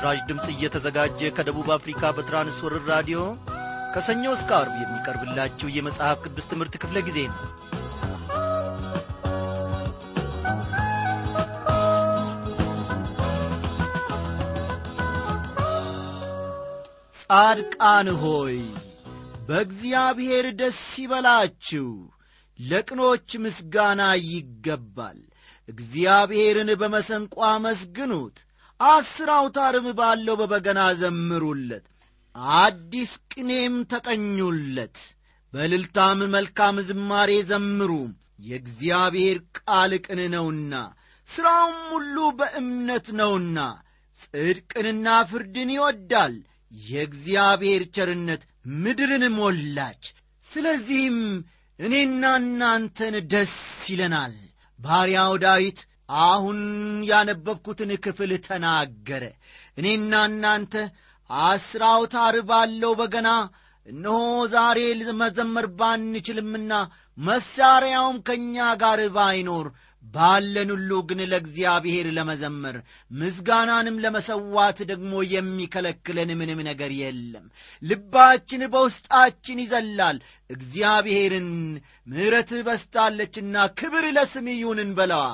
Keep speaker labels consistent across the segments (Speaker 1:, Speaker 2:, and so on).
Speaker 1: በምስራች ድምፅ እየተዘጋጀ ከደቡብ አፍሪካ በትራንስወርር ራዲዮ ከሰኞ እስከ አርብ የሚቀርብላችሁ የመጽሐፍ ቅዱስ ትምህርት ክፍለ ጊዜ ነው። ጻድቃን ሆይ በእግዚአብሔር ደስ ይበላችሁ ለቅኖች ምስጋና ይገባል። እግዚአብሔርን በመሰንቋ አመስግኑት አስር አውታርም ባለው በበገና ዘምሩለት አዲስ ቅኔም ተቀኙለት በልልታም መልካም ዝማሬ ዘምሩ። የእግዚአብሔር ቃል ቅን ነውና ሥራውም ሁሉ በእምነት ነውና ጽድቅንና ፍርድን ይወዳል። የእግዚአብሔር ቸርነት ምድርን ሞላች። ስለዚህም እኔና እናንተን ደስ ይለናል። ባሪያው ዳዊት አሁን ያነበብኩትን ክፍል ተናገረ። እኔና እናንተ አስር አውታር ባለው በገና እነሆ ዛሬ መዘመር ባንችልምና መሣሪያውም ከእኛ ጋር ባይኖር ባለን ሁሉ ግን ለእግዚአብሔር ለመዘመር ምስጋናንም ለመሰዋት ደግሞ የሚከለክለን ምንም ነገር የለም። ልባችን በውስጣችን ይዘላል። እግዚአብሔርን ምሕረትህ በስታለችና ክብር ለስም ይሁን እንበለዋ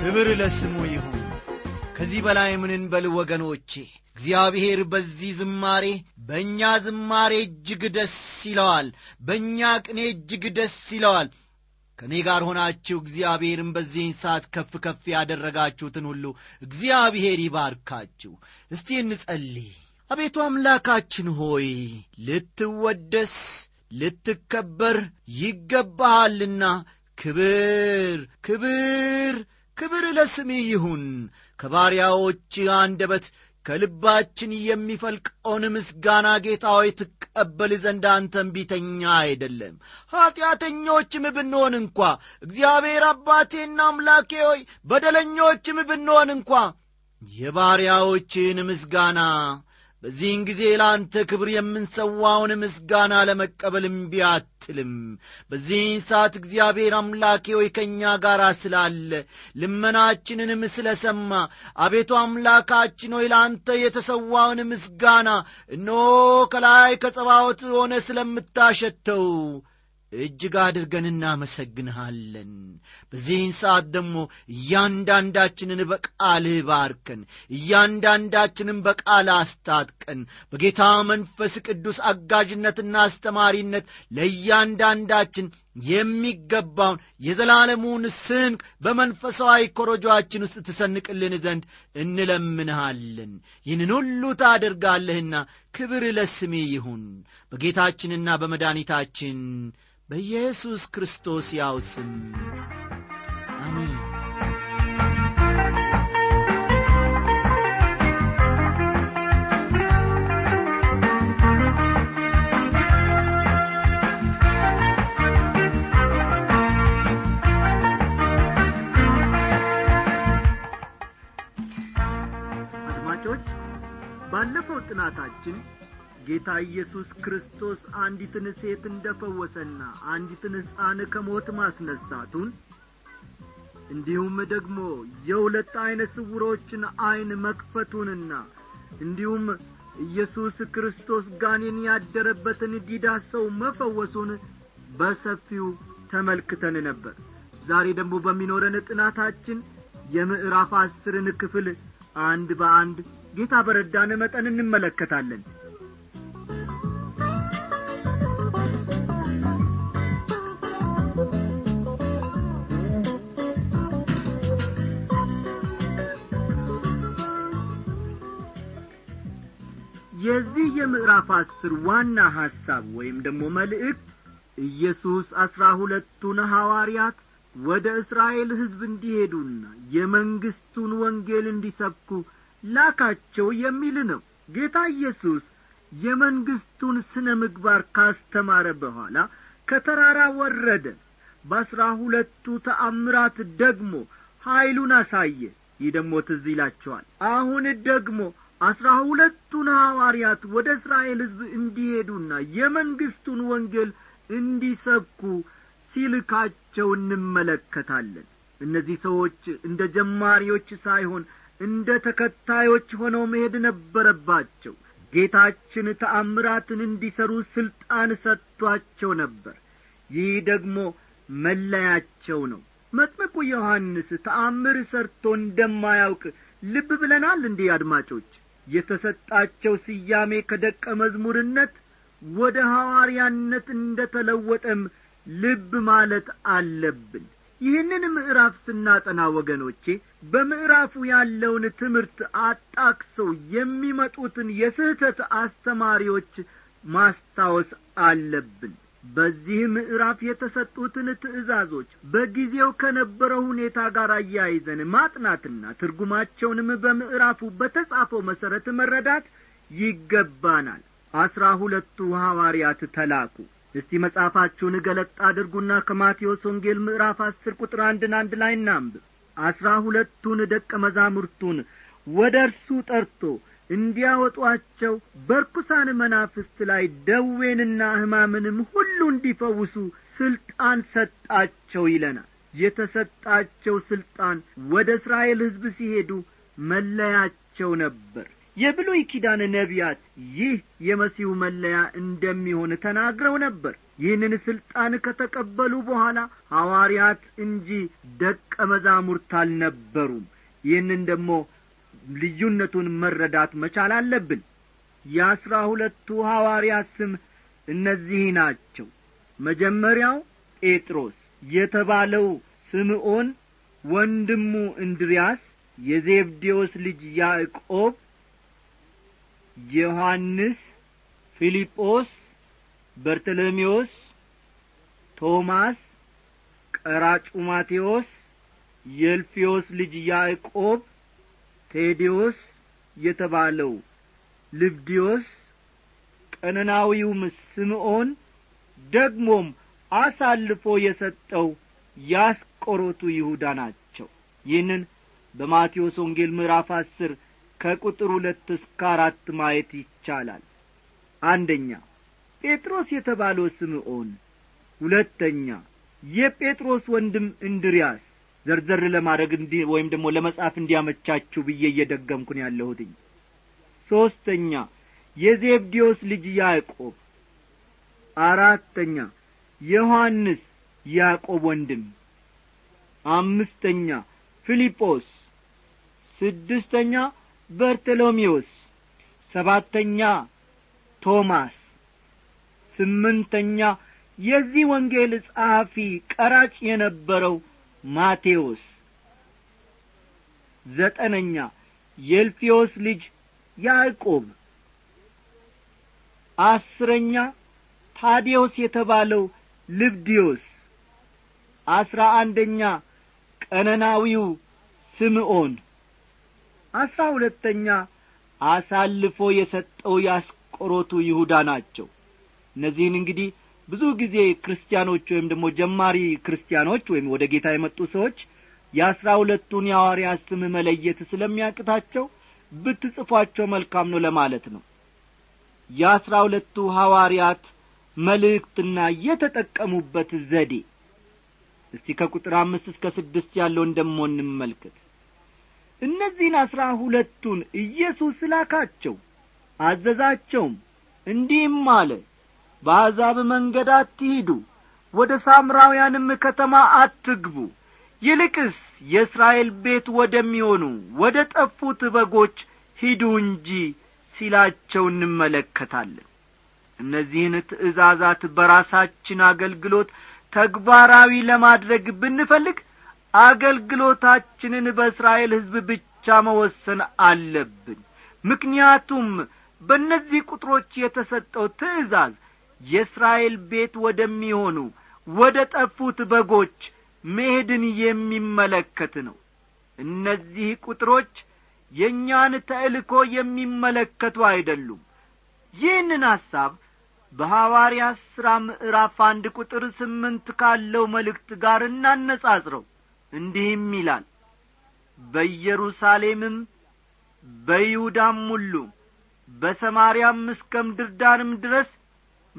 Speaker 1: ክብር ለስሙ ይሁን። ከዚህ በላይ ምን እንበል ወገኖቼ? እግዚአብሔር በዚህ ዝማሬ በእኛ ዝማሬ እጅግ ደስ ይለዋል። በእኛ ቅኔ እጅግ ደስ ይለዋል ከእኔ ጋር ሆናችሁ እግዚአብሔርን በዚህን ሰዓት ከፍ ከፍ ያደረጋችሁትን ሁሉ እግዚአብሔር ይባርካችሁ። እስቲ እንጸልይ። አቤቱ አምላካችን ሆይ ልትወደስ ልትከበር ይገባሃልና ክብር ክብር ክብር ለስምህ ይሁን። ከባሪያዎች አንደበት ከልባችን የሚፈልቀውን ምስጋና ጌታ ሆይ ትቀበል ዘንድ አንተን ቢተኛ አይደለም። ኀጢአተኞችም ብንሆን እንኳ እግዚአብሔር አባቴና አምላኬ ሆይ በደለኞችም ብንሆን እንኳ የባሪያዎችን ምስጋና በዚህን ጊዜ ለአንተ ክብር የምንሰዋውን ምስጋና ለመቀበል እምቢ አትልም። በዚህን ሰዓት እግዚአብሔር አምላኬ ሆይ ከእኛ ጋር ስላለ ልመናችንንም ስለ ሰማ አቤቱ አምላካችን ሆይ ለአንተ የተሰዋውን ምስጋና እነሆ ከላይ ከጸባዖት ሆነ ስለምታሸተው
Speaker 2: እጅግ አድርገን እናመሰግንሃለን። በዚህን ሰዓት ደግሞ እያንዳንዳችንን በቃልህ ባርከን እያንዳንዳችንን በቃል አስታጥቀን በጌታ መንፈስ ቅዱስ አጋዥነትና አስተማሪነት ለእያንዳንዳችን የሚገባውን የዘላለሙን ስንቅ በመንፈሳዊ ኮረጆአችን ውስጥ ትሰንቅልን ዘንድ እንለምንሃለን። ይህንን ሁሉ ታደርጋለህና ክብር ለስሜ ይሁን። በጌታችንና በመድኃኒታችን በኢየሱስ ክርስቶስ ያው ስም። አሜን
Speaker 1: ጌታ ኢየሱስ ክርስቶስ አንዲትን ሴት እንደ ፈወሰና አንዲትን ሕፃን ከሞት ማስነሳቱን እንዲሁም ደግሞ የሁለት ዐይነ ስውሮችን ዐይን መክፈቱንና እንዲሁም ኢየሱስ ክርስቶስ ጋኔን ያደረበትን ዲዳ ሰው መፈወሱን በሰፊው ተመልክተን ነበር። ዛሬ ደግሞ በሚኖረን ጥናታችን የምዕራፍ አስርን ክፍል አንድ በአንድ ጌታ በረዳን መጠን እንመለከታለን የዚህ የምዕራፍ አስር ዋና ሐሳብ ወይም ደግሞ መልእክት ኢየሱስ አስራ ሁለቱን ሐዋርያት ወደ እስራኤል ሕዝብ እንዲሄዱና የመንግሥቱን ወንጌል እንዲሰብኩ ላካቸው የሚል ነው። ጌታ ኢየሱስ የመንግሥቱን ስነ ምግባር ካስተማረ በኋላ ከተራራ ወረደ። በአስራ ሁለቱ ተአምራት ደግሞ ኀይሉን አሳየ። ይህ ደግሞ ትዝ ይላቸዋል። አሁን ደግሞ አስራ ሁለቱን ሐዋርያት ወደ እስራኤል ሕዝብ እንዲሄዱና የመንግሥቱን ወንጌል እንዲሰብኩ ሲልካቸው እንመለከታለን። እነዚህ ሰዎች እንደ ጀማሪዎች ሳይሆን እንደ ተከታዮች ሆነው መሄድ ነበረባቸው። ጌታችን ተአምራትን እንዲሠሩ ሥልጣን ሰጥቷቸው ነበር። ይህ ደግሞ መለያቸው ነው። መጥምቁ ዮሐንስ ተአምር ሰርቶ እንደማያውቅ ልብ ብለናል እንዲህ አድማጮች የተሰጣቸው ስያሜ ከደቀ መዝሙርነት ወደ ሐዋርያነት እንደ ተለወጠም ልብ ማለት አለብን። ይህንን ምዕራፍ ስናጠና ወገኖቼ በምዕራፉ ያለውን ትምህርት አጣቅሰው የሚመጡትን የስህተት አስተማሪዎች ማስታወስ አለብን በዚህ ምዕራፍ የተሰጡትን ትእዛዞች በጊዜው ከነበረው ሁኔታ ጋር አያይዘን ማጥናትና ትርጉማቸውንም በምዕራፉ በተጻፈው መሠረት መረዳት ይገባናል። አስራ ሁለቱ ሐዋርያት ተላኩ። እስቲ መጽሐፋችሁን ገለጥ አድርጉና ከማቴዎስ ወንጌል ምዕራፍ አስር ቁጥር አንድን አንድ ላይ እናንብብ። አስራ ሁለቱን ደቀ መዛሙርቱን ወደ እርሱ ጠርቶ እንዲያወጧቸው በርኩሳን መናፍስት ላይ ደዌንና ሕማምንም ሁሉ እንዲፈውሱ ስልጣን ሰጣቸው ይለናል። የተሰጣቸው ስልጣን ወደ እስራኤል ሕዝብ ሲሄዱ መለያቸው ነበር። የብሉይ ኪዳን ነቢያት ይህ የመሲሁ መለያ እንደሚሆን ተናግረው ነበር። ይህንን ሥልጣን ከተቀበሉ በኋላ ሐዋርያት እንጂ ደቀ መዛሙርት አልነበሩም። ይህንን ደግሞ ልዩነቱን መረዳት መቻል አለብን። የአስራ ሁለቱ ሐዋርያት ስም እነዚህ ናቸው። መጀመሪያው ጴጥሮስ የተባለው ስምዖን ወንድሙ እንድርያስ የዜብዴዎስ ልጅ ያዕቆብ ዮሐንስ ፊልጶስ በርተሎሜዎስ ቶማስ ቀራጩ ማቴዎስ የልፊዮስ ልጅ ያዕቆብ ቴዴዎስ የተባለው ልብዲዮስ ቀነናዊውም ስምዖን ደግሞም አሳልፎ የሰጠው ያስቆሮቱ ይሁዳ ናቸው። ይህንን በማቴዎስ ወንጌል ምዕራፍ አስር ከቁጥር ሁለት እስከ አራት ማየት ይቻላል። አንደኛ ጴጥሮስ የተባለው ስምዖን። ሁለተኛ የጴጥሮስ ወንድም እንድርያስ ዘርዘር ለማድረግ ወይም ደግሞ ለመጻፍ እንዲያመቻችሁ ብዬ እየደገምኩን ያለሁትኝ ሦስተኛ የዜብዴዎስ ልጅ ያዕቆብ። አራተኛ ዮሐንስ ያዕቆብ ወንድም። አምስተኛ ፊልጶስ። ስድስተኛ በርተሎሜዎስ። ሰባተኛ ቶማስ። ስምንተኛ የዚህ ወንጌል ጸሐፊ ቀራጭ የነበረው ማቴዎስ ዘጠነኛ የልፊዮስ ልጅ ያዕቆብ። አስረኛ ታዲዮስ የተባለው ልብድዮስ። አስራ አንደኛ ቀነናዊው ስምዖን። አስራ ሁለተኛ አሳልፎ የሰጠው ያስቆሮቱ ይሁዳ ናቸው። እነዚህን እንግዲህ ብዙ ጊዜ ክርስቲያኖች ወይም ደግሞ ጀማሪ ክርስቲያኖች ወይም ወደ ጌታ የመጡ ሰዎች የአስራ ሁለቱን የሐዋርያት ስም መለየት ስለሚያቅታቸው ብትጽፏቸው መልካም ነው ለማለት ነው። የአስራ ሁለቱ ሐዋርያት መልእክትና የተጠቀሙበት ዘዴ። እስቲ ከቁጥር አምስት እስከ ስድስት ያለውን ደሞ እንመልከት። እነዚህን አስራ ሁለቱን ኢየሱስ ላካቸው አዘዛቸውም እንዲህም አለ በአሕዛብ መንገድ አትሂዱ ወደ ሳምራውያንም ከተማ አትግቡ። ይልቅስ የእስራኤል ቤት ወደሚሆኑ ወደ ጠፉት በጎች ሂዱ እንጂ ሲላቸው እንመለከታለን። እነዚህን ትእዛዛት በራሳችን አገልግሎት ተግባራዊ ለማድረግ ብንፈልግ አገልግሎታችንን በእስራኤል ሕዝብ ብቻ መወሰን አለብን። ምክንያቱም በእነዚህ ቁጥሮች የተሰጠው ትእዛዝ የእስራኤል ቤት ወደሚሆኑ ወደ ጠፉት በጎች መሄድን የሚመለከት ነው። እነዚህ ቁጥሮች የእኛን ተልእኮ የሚመለከቱ አይደሉም። ይህንን ሐሳብ በሐዋርያ ሥራ ምዕራፍ አንድ ቁጥር ስምንት ካለው መልእክት ጋር እናነጻጽረው። እንዲህም ይላል በኢየሩሳሌምም በይሁዳም ሁሉ በሰማርያም እስከ ምድር ዳርም ድረስ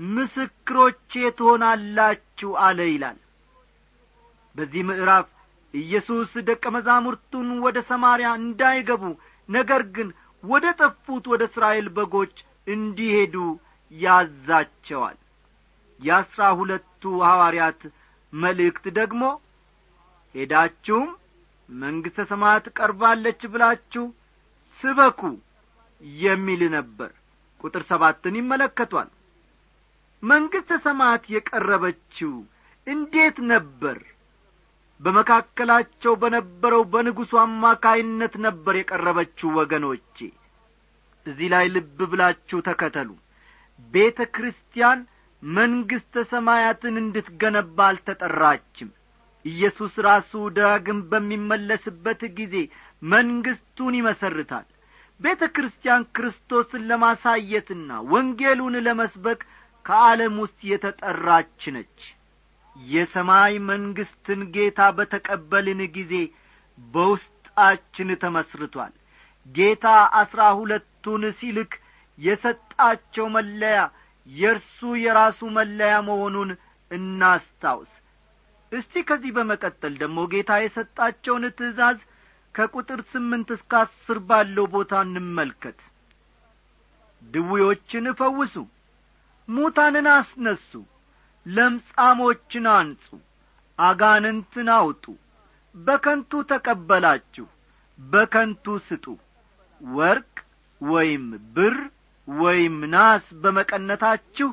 Speaker 1: ምስክሮቼ ትሆናላችሁ አለ ይላል። በዚህ ምዕራፍ ኢየሱስ ደቀ መዛሙርቱን ወደ ሰማርያ እንዳይገቡ ነገር ግን ወደ ጠፉት ወደ እስራኤል በጎች እንዲሄዱ ያዛቸዋል። የአስራ ሁለቱ ሐዋርያት መልእክት ደግሞ ሄዳችሁም መንግሥተ ሰማያት ቀርባለች ብላችሁ ስበኩ የሚል ነበር። ቁጥር ሰባትን ይመለከቷል መንግሥተ ሰማያት የቀረበችው እንዴት ነበር? በመካከላቸው በነበረው በንጉሡ አማካይነት ነበር የቀረበችው ወገኖቼ። እዚህ ላይ ልብ ብላችሁ ተከተሉ። ቤተ ክርስቲያን መንግሥተ ሰማያትን እንድትገነባ አልተጠራችም። ኢየሱስ ራሱ ዳግም በሚመለስበት ጊዜ መንግሥቱን ይመሰርታል። ቤተ ክርስቲያን ክርስቶስን ለማሳየትና ወንጌሉን ለመስበክ ከዓለም ውስጥ የተጠራች ነች። የሰማይ መንግሥትን ጌታ በተቀበልን ጊዜ በውስጣችን ተመስርቷል። ጌታ አስራ ሁለቱን ሲልክ የሰጣቸው መለያ የእርሱ የራሱ መለያ መሆኑን እናስታውስ። እስቲ ከዚህ በመቀጠል ደግሞ ጌታ የሰጣቸውን ትእዛዝ ከቁጥር ስምንት እስከ አስር ባለው ቦታ እንመልከት። ድውዮችን እፈውሱ ሙታንን አስነሱ ለምጻሞችን አንጹ አጋንንትን አውጡ በከንቱ ተቀበላችሁ በከንቱ ስጡ። ወርቅ ወይም ብር ወይም ናስ በመቀነታችሁ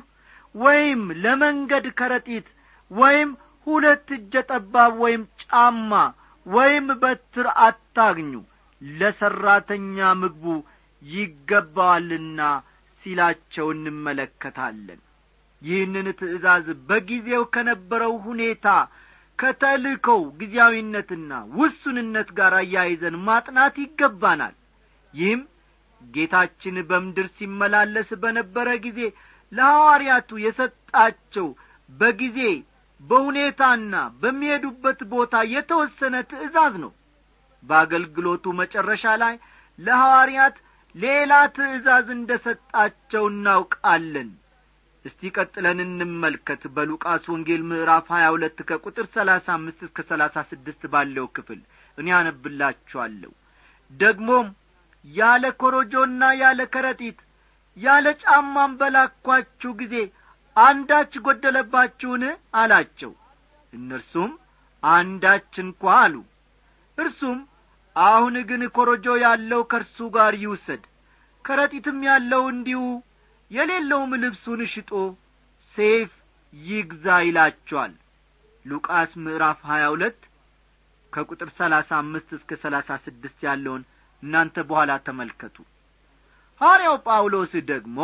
Speaker 1: ወይም ለመንገድ ከረጢት ወይም ሁለት እጀ ጠባብ ወይም ጫማ ወይም በትር አታግኙ። ለሠራተኛ ምግቡ ይገባዋልና ሲላቸው እንመለከታለን። ይህንን ትእዛዝ በጊዜው ከነበረው ሁኔታ ከተልእኮው ጊዜያዊነትና ውሱንነት ጋር አያይዘን ማጥናት ይገባናል። ይህም ጌታችን በምድር ሲመላለስ በነበረ ጊዜ ለሐዋርያቱ የሰጣቸው በጊዜ በሁኔታና በሚሄዱበት ቦታ የተወሰነ ትእዛዝ ነው። በአገልግሎቱ መጨረሻ ላይ ለሐዋርያት ሌላ ትእዛዝ እንደ ሰጣቸው እናውቃለን። እስቲ ቀጥለን እንመልከት በሉቃስ ወንጌል ምዕራፍ ሀያ ሁለት ከቁጥር ሰላሳ አምስት እስከ ሰላሳ ስድስት ባለው ክፍል። እኔ አነብላችኋለሁ። ደግሞም ያለ ኮሮጆና ያለ ከረጢት ያለ ጫማም በላኳችሁ ጊዜ አንዳች ጐደለባችሁን አላቸው። እነርሱም አንዳች እንኳ አሉ። እርሱም አሁን ግን ኮረጆ ያለው ከእርሱ ጋር ይውሰድ። ከረጢትም ያለው እንዲሁ የሌለውም ልብሱን ሽጦ ሴፍ ይግዛ ይላቸዋል። ሉቃስ ምዕራፍ ሀያ ሁለት ከቁጥር ሰላሳ አምስት እስከ ሰላሳ ስድስት ያለውን እናንተ በኋላ ተመልከቱ። ሐዋርያው ጳውሎስ ደግሞ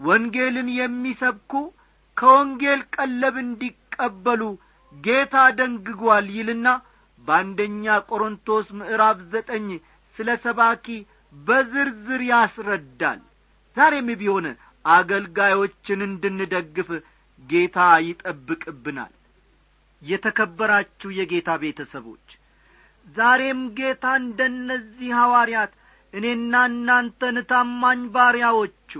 Speaker 1: ወንጌልን የሚሰብኩ ከወንጌል ቀለብ እንዲቀበሉ ጌታ ደንግጓል ይልና በአንደኛ ቆሮንቶስ ምዕራፍ ዘጠኝ ስለ ሰባኪ በዝርዝር ያስረዳል። ዛሬም ቢሆን አገልጋዮችን እንድንደግፍ ጌታ ይጠብቅብናል። የተከበራችሁ የጌታ ቤተሰቦች ዛሬም ጌታ እንደነዚህ ሐዋርያት እኔና እናንተን ታማኝ ባሪያዎቹ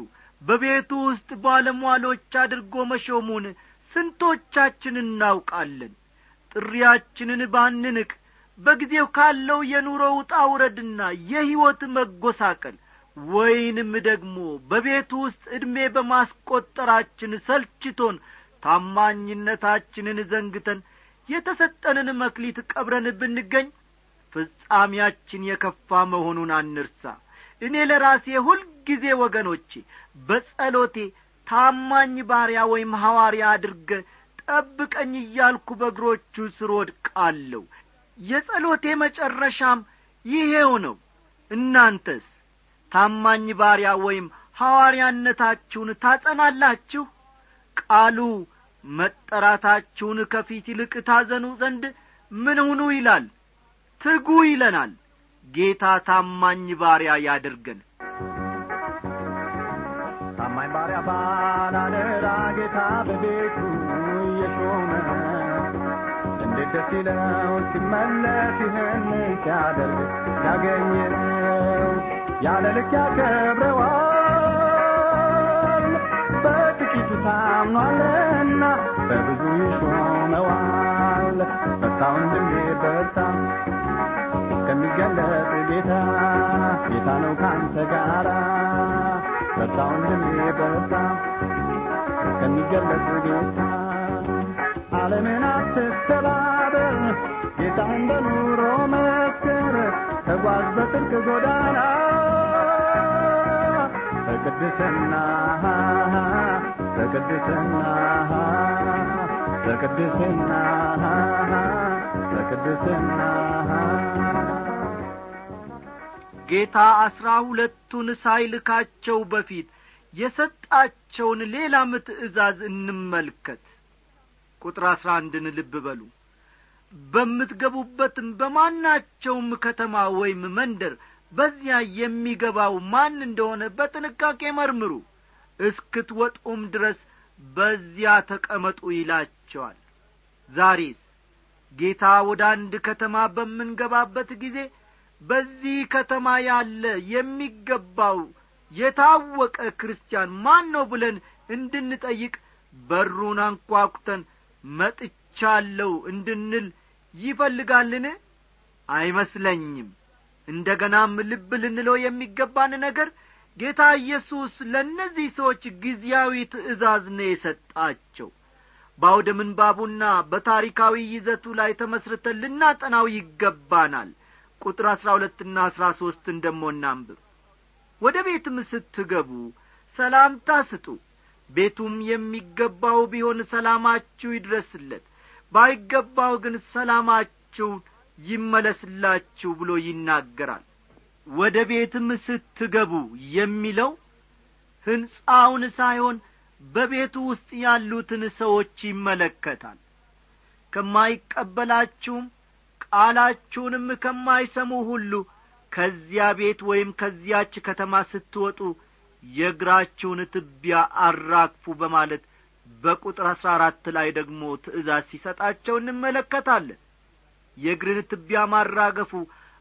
Speaker 1: በቤቱ ውስጥ ባለሟሎች አድርጎ መሾሙን ስንቶቻችን እናውቃለን ጥሪያችንን ባንንቅ። በጊዜው ካለው የኑሮ ውጣ ውረድና የሕይወት መጐሳቀል ወይንም ደግሞ በቤቱ ውስጥ ዕድሜ በማስቈጠራችን ሰልችቶን ታማኝነታችንን ዘንግተን የተሰጠንን መክሊት ቀብረን ብንገኝ ፍጻሜያችን የከፋ መሆኑን አንርሳ። እኔ ለራሴ ሁልጊዜ ወገኖቼ በጸሎቴ ታማኝ ባሪያ ወይም ሐዋርያ አድርገ ጠብቀኝ እያልኩ በእግሮቹ ስር ወድቃለሁ። የጸሎቴ መጨረሻም ይሄው ነው። እናንተስ ታማኝ ባሪያ ወይም ሐዋርያነታችሁን ታጸናላችሁ? ቃሉ መጠራታችሁን ከፊት ይልቅ ታዘኑ ዘንድ ምን ሁኑ ይላል? ትጉ ይለናል። ጌታ ታማኝ ባሪያ ያድርገን
Speaker 3: ታማኝ ባሪያ ባላደራ ጌታ በቤቱ የሾመ እንዴት ደስ ይለው ሲመለስ ይህን ሲያደርግ ያገኘው ያለ ልክ ያከብረዋል። በጥቂቱ ታምኗልና በብዙ ይሾመዋል። በርታ ወንድሜ በርታ እስከሚገለጥ ጌታ ጌታ ነው ካንተ ጋራ። በርታ ወንድሜ በርታ እስከሚገለጥ ጌታ ዓለምን አትተባበር ጌታን በኑሮ መስክር ተጓዝ በጽድቅ ጎዳና በቅድስና በቅድስና በቅድስና በቅድስና።
Speaker 1: ጌታ አስራ ሁለቱን ሳይልካቸው በፊት የሰጣቸውን ሌላም ትእዛዝ እንመልከት ቁጥር አስራ አንድን ልብ በሉ። በምትገቡበትም በማናቸውም ከተማ ወይም መንደር በዚያ የሚገባው ማን እንደሆነ በጥንቃቄ መርምሩ። እስክትወጡም ድረስ በዚያ ተቀመጡ ይላቸዋል። ዛሬስ ጌታ ወደ አንድ ከተማ በምንገባበት ጊዜ በዚህ ከተማ ያለ የሚገባው የታወቀ ክርስቲያን ማን ነው ብለን እንድንጠይቅ በሩን አንኳኩተን መጥቻለሁ እንድንል ይፈልጋልን? አይመስለኝም። እንደ ገናም ልብ ልንለው የሚገባን ነገር ጌታ ኢየሱስ ለእነዚህ ሰዎች ጊዜያዊ ትእዛዝ ነው የሰጣቸው። በአውደ ምንባቡና በታሪካዊ ይዘቱ ላይ ተመስርተን ልናጠናው ይገባናል። ቁጥር አሥራ ሁለትና አሥራ ሦስትን ደሞ እናንብብ። ወደ ቤትም ስትገቡ ሰላምታ ስጡ ቤቱም የሚገባው ቢሆን ሰላማችሁ ይድረስለት ባይገባው ግን ሰላማችሁ ይመለስላችሁ ብሎ ይናገራል። ወደ ቤትም ስትገቡ የሚለው ሕንጻውን ሳይሆን በቤቱ ውስጥ ያሉትን ሰዎች ይመለከታል። ከማይቀበላችሁም ቃላችሁንም ከማይሰሙ ሁሉ ከዚያ ቤት ወይም ከዚያች ከተማ ስትወጡ የእግራችሁን ትቢያ አራግፉ በማለት በቁጥር አሥራ አራት ላይ ደግሞ ትእዛዝ ሲሰጣቸው እንመለከታለን። የእግርን ትቢያ ማራገፉ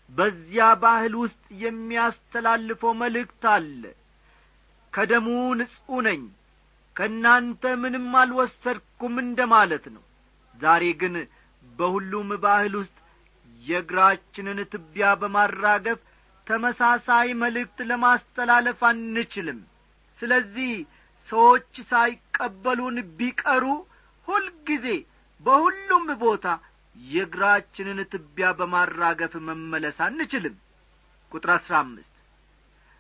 Speaker 1: በዚያ ባህል ውስጥ የሚያስተላልፈው መልእክት አለ። ከደሙ ንጹሕ ነኝ ከእናንተ ምንም አልወሰድኩም እንደ ማለት ነው። ዛሬ ግን በሁሉም ባህል ውስጥ የእግራችንን ትቢያ በማራገፍ ተመሳሳይ መልእክት ለማስተላለፍ አንችልም። ስለዚህ ሰዎች ሳይቀበሉን ቢቀሩ ሁልጊዜ በሁሉም ቦታ የእግራችንን ትቢያ በማራገፍ መመለስ አንችልም። ቁጥር አሥራ አምስት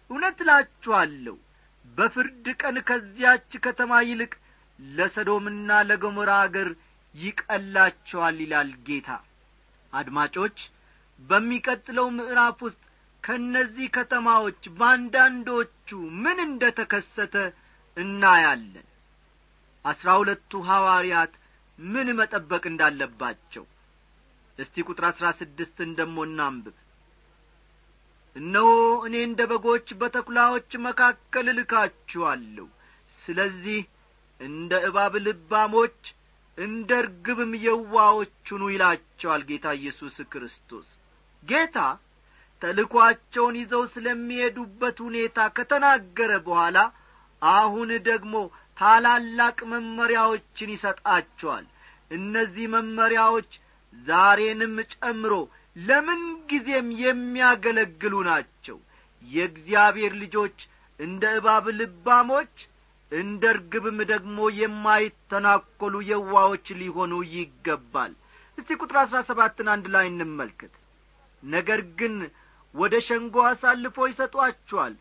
Speaker 1: እውነት እላችኋለሁ በፍርድ ቀን ከዚያች ከተማ ይልቅ ለሰዶምና ለገሞራ አገር ይቀላቸዋል ይላል ጌታ። አድማጮች በሚቀጥለው ምዕራፍ ውስጥ ከእነዚህ ከተማዎች በአንዳንዶቹ ምን እንደ ተከሰተ እናያለን። አስራ ሁለቱ ሐዋርያት ምን መጠበቅ እንዳለባቸው እስቲ ቁጥር አሥራ ስድስትን ደሞ እናንብብ። እነሆ እኔ እንደ በጎች በተኩላዎች መካከል እልካችኋለሁ። ስለዚህ እንደ እባብ ልባሞች እንደ ርግብም የዋዎች ሁኑ ይላቸዋል ጌታ ኢየሱስ ክርስቶስ። ጌታ ተልኳቸውን ይዘው ስለሚሄዱበት ሁኔታ ከተናገረ በኋላ አሁን ደግሞ ታላላቅ መመሪያዎችን ይሰጣቸዋል። እነዚህ መመሪያዎች ዛሬንም ጨምሮ ለምን ጊዜም የሚያገለግሉ ናቸው? የእግዚአብሔር ልጆች እንደ እባብ ልባሞች እንደ ርግብም ደግሞ የማይተናኰሉ የዋዎች ሊሆኑ ይገባል። እስቲ ቁጥር አሥራ ሰባትን አንድ ላይ እንመልከት። ነገር ግን ወደ ሸንጎ አሳልፎ ይሰጧችኋል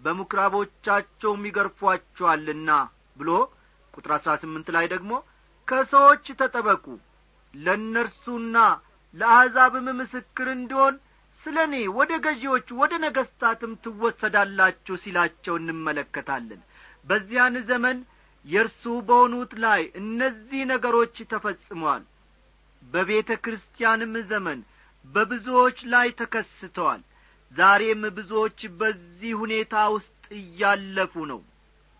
Speaker 1: በምኵራቦቻቸውም ይገርፏችኋልና ብሎ ቁጥር አሥራ ስምንት ላይ ደግሞ ከሰዎች ተጠበቁ ለእነርሱና ለአሕዛብም ምስክር እንዲሆን ስለ እኔ ወደ ገዢዎች ወደ ነገሥታትም ትወሰዳላችሁ ሲላቸው እንመለከታለን። በዚያን ዘመን የእርሱ በሆኑት ላይ እነዚህ ነገሮች ተፈጽመዋል። በቤተ ክርስቲያንም ዘመን በብዙዎች ላይ ተከስተዋል ዛሬም ብዙዎች በዚህ ሁኔታ ውስጥ እያለፉ ነው።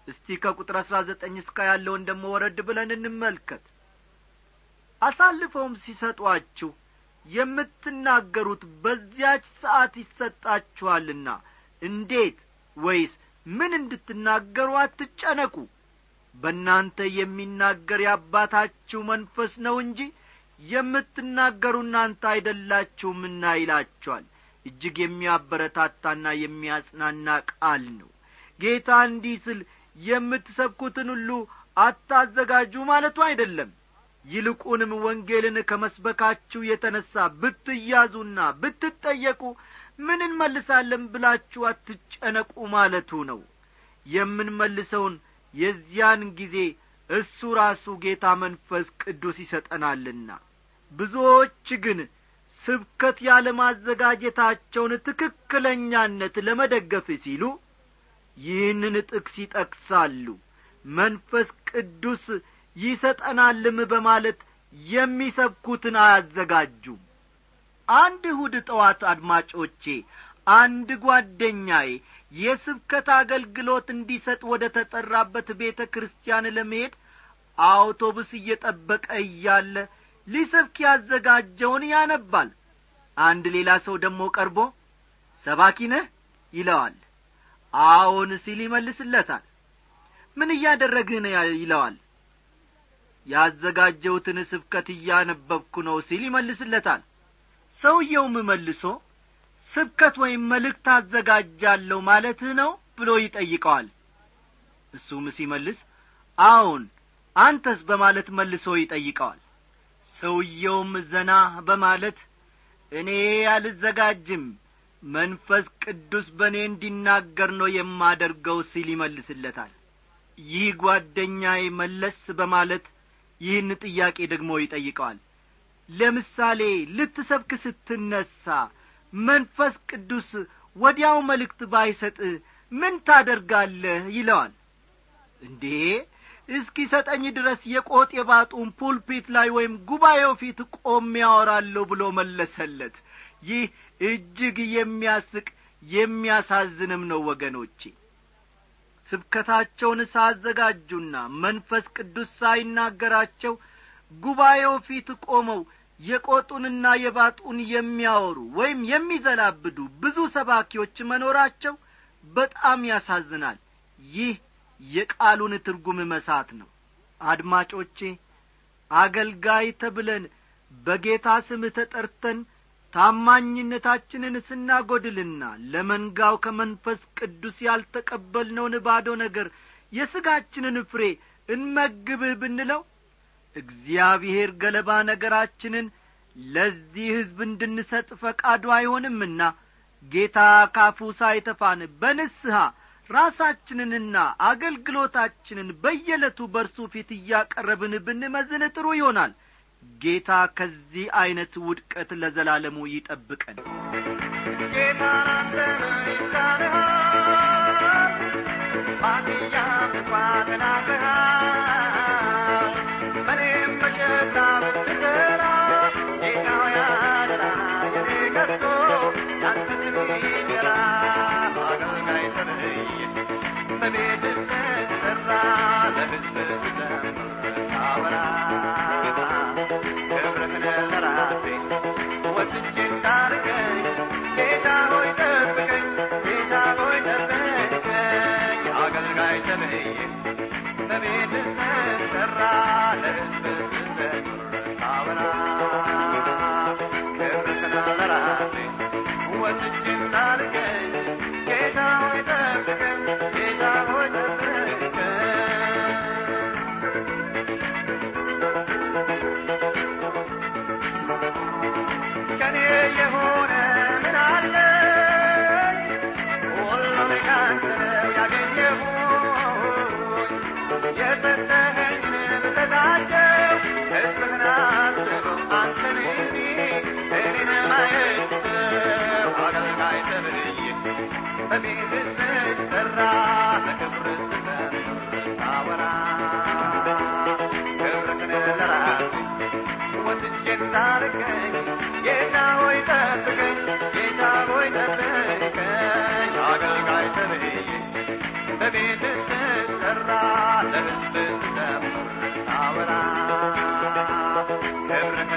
Speaker 1: እስቲ ከቁጥር አሥራ ዘጠኝ እስከ ያለውን ደሞ ወረድ ብለን እንመልከት። አሳልፈውም ሲሰጧችሁ የምትናገሩት በዚያች ሰዓት ይሰጣችኋልና እንዴት ወይስ ምን እንድትናገሩ አትጨነቁ። በእናንተ የሚናገር የአባታችሁ መንፈስ ነው እንጂ የምትናገሩ እናንተ አይደላችሁምና ይላችኋል እጅግ የሚያበረታታና የሚያጽናና ቃል ነው። ጌታ እንዲህ ስል የምትሰብኩትን ሁሉ አታዘጋጁ ማለቱ አይደለም። ይልቁንም ወንጌልን ከመስበካችሁ የተነሣ ብትያዙና ብትጠየቁ ምን እንመልሳለን ብላችሁ አትጨነቁ ማለቱ ነው። የምንመልሰውን የዚያን ጊዜ እሱ ራሱ ጌታ መንፈስ ቅዱስ ይሰጠናልና። ብዙዎች ግን ስብከት ያለማዘጋጀታቸውን ትክክለኛነት ለመደገፍ ሲሉ ይህንን ጥቅስ ይጠቅሳሉ። መንፈስ ቅዱስ ይሰጠናልም በማለት የሚሰብኩትን አያዘጋጁም። አንድ እሁድ ጠዋት አድማጮቼ አንድ ጓደኛዬ የስብከት አገልግሎት እንዲሰጥ ወደ ተጠራበት ቤተ ክርስቲያን ለመሄድ አውቶቡስ እየጠበቀ እያለ ሊሰብክ ያዘጋጀውን ያነባል። አንድ ሌላ ሰው ደግሞ ቀርቦ ሰባኪ ነህ ይለዋል። አዎን ሲል ይመልስለታል። ምን እያደረግህ ነው ይለዋል። ያዘጋጀውትን ስብከት እያነበብኩ ነው ሲል ይመልስለታል። ሰውየውም መልሶ ስብከት ወይም መልእክት አዘጋጃለሁ ማለትህ ነው ብሎ ይጠይቀዋል። እሱም ሲመልስ አዎን አንተስ በማለት መልሶ ይጠይቀዋል ሰውየውም ዘና በማለት እኔ አልዘጋጅም መንፈስ ቅዱስ በእኔ እንዲናገር ነው የማደርገው ሲል ይመልስለታል። ይህ ጓደኛዬ መለስ በማለት ይህን ጥያቄ ደግሞ ይጠይቀዋል። ለምሳሌ ልትሰብክ ስትነሣ መንፈስ ቅዱስ ወዲያው መልእክት ባይሰጥ ምን ታደርጋለህ? ይለዋል። እንዴ እስኪ ሰጠኝ ድረስ የቆጥ የባጡን ፑልፒት ላይ ወይም ጉባኤው ፊት ቆሜ ያወራለሁ ብሎ መለሰለት። ይህ እጅግ የሚያስቅ የሚያሳዝንም ነው ወገኖቼ። ስብከታቸውን ሳዘጋጁና መንፈስ ቅዱስ ሳይናገራቸው ጉባኤው ፊት ቆመው የቆጡንና የባጡን የሚያወሩ ወይም የሚዘላብዱ ብዙ ሰባኪዎች መኖራቸው በጣም ያሳዝናል። ይህ የቃሉን ትርጉም መሳት ነው። አድማጮቼ አገልጋይ ተብለን በጌታ ስም ተጠርተን ታማኝነታችንን ስናጐድልና ለመንጋው ከመንፈስ ቅዱስ ያልተቀበልነውን ባዶ ነገር የሥጋችንን ፍሬ እንመግብህ ብንለው እግዚአብሔር ገለባ ነገራችንን ለዚህ ሕዝብ እንድንሰጥ ፈቃዱ አይሆንምና ጌታ ካፉ ሳይተፋን በንስሐ ራሳችንንና አገልግሎታችንን በየዕለቱ በርሱ ፊት እያቀረብን ብንመዝን ጥሩ ይሆናል። ጌታ ከዚህ ዐይነት ውድቀት ለዘላለሙ ይጠብቀን።
Speaker 3: ጌታ በቤት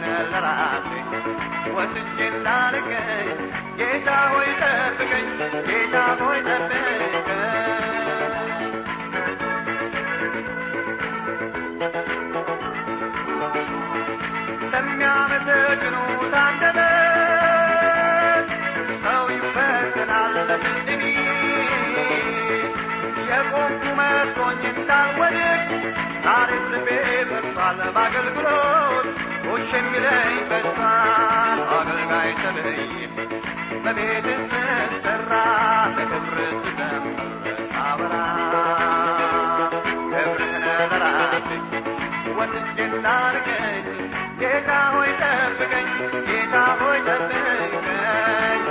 Speaker 3: ለራሴ ወስጄ እንዳርገኝ ጌታ ሆይ ጠብቀኝ ጌታ ሆይ ጠብቀኝ ከሚያመሰግኑት አንደበት ሰው ይፈተናል ቁጭ የሚለኝ በዝቷል አገልጋይ ተለይ በቤት ስትሰራ ለክብር ስዘምር ታበራ ክብርህን ለራሴ ወስጄ ጌታ ሆይ ጠብቀኝ ጌታ ሆይ ጠብቀኝ።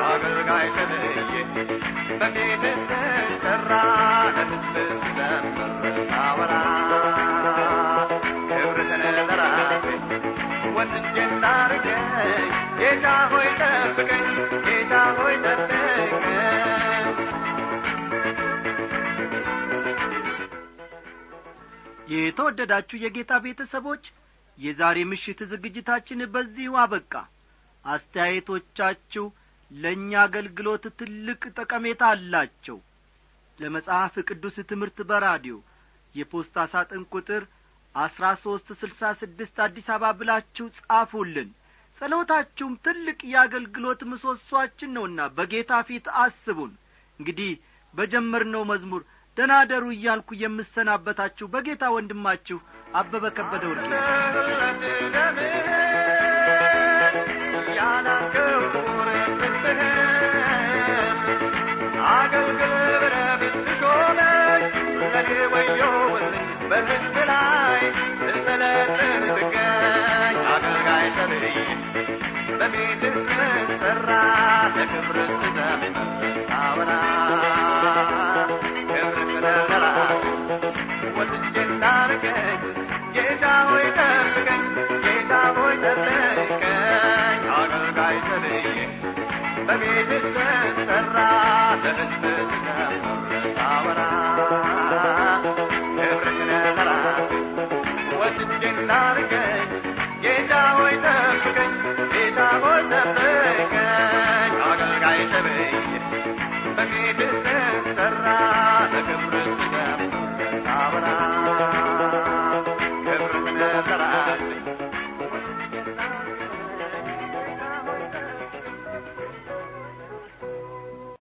Speaker 3: አገልጋይ ተለየ በቤት ስትሰራ ለሕዝብ ስዘምር ታወራ ክብርህን ለራሴ ወስጄ እንዳርገኝ ጌታ ሆይ ጠብቀኝ ጌታ ሆይ ጠብቀኝ።
Speaker 1: የተወደዳችሁ የጌታ ቤተሰቦች የዛሬ ምሽት ዝግጅታችን በዚሁ አበቃ። አስተያየቶቻችሁ ለእኛ አገልግሎት ትልቅ ጠቀሜታ አላቸው። ለመጽሐፍ ቅዱስ ትምህርት በራዲዮ የፖስታ ሳጥን ቁጥር አስራ ሦስት ስልሳ ስድስት አዲስ አበባ ብላችሁ ጻፉልን። ጸሎታችሁም ትልቅ የአገልግሎት ምሰሷችን ነውና በጌታ ፊት አስቡን። እንግዲህ በጀመርነው መዝሙር ደናደሩ እያልኩ የምሰናበታችሁ በጌታ ወንድማችሁ አበበ ከበደ ወርቄ
Speaker 3: ስዘምር ታወራ ክብርህን ለራሴ ወስጄ እንዳርገኝ ጌታ ሆይ ጠብቀኝ፣ ጌታ ሆይ ጠብቀኝ፣ አገልጋይ ተብዬ በፊት ስሰራ በክብር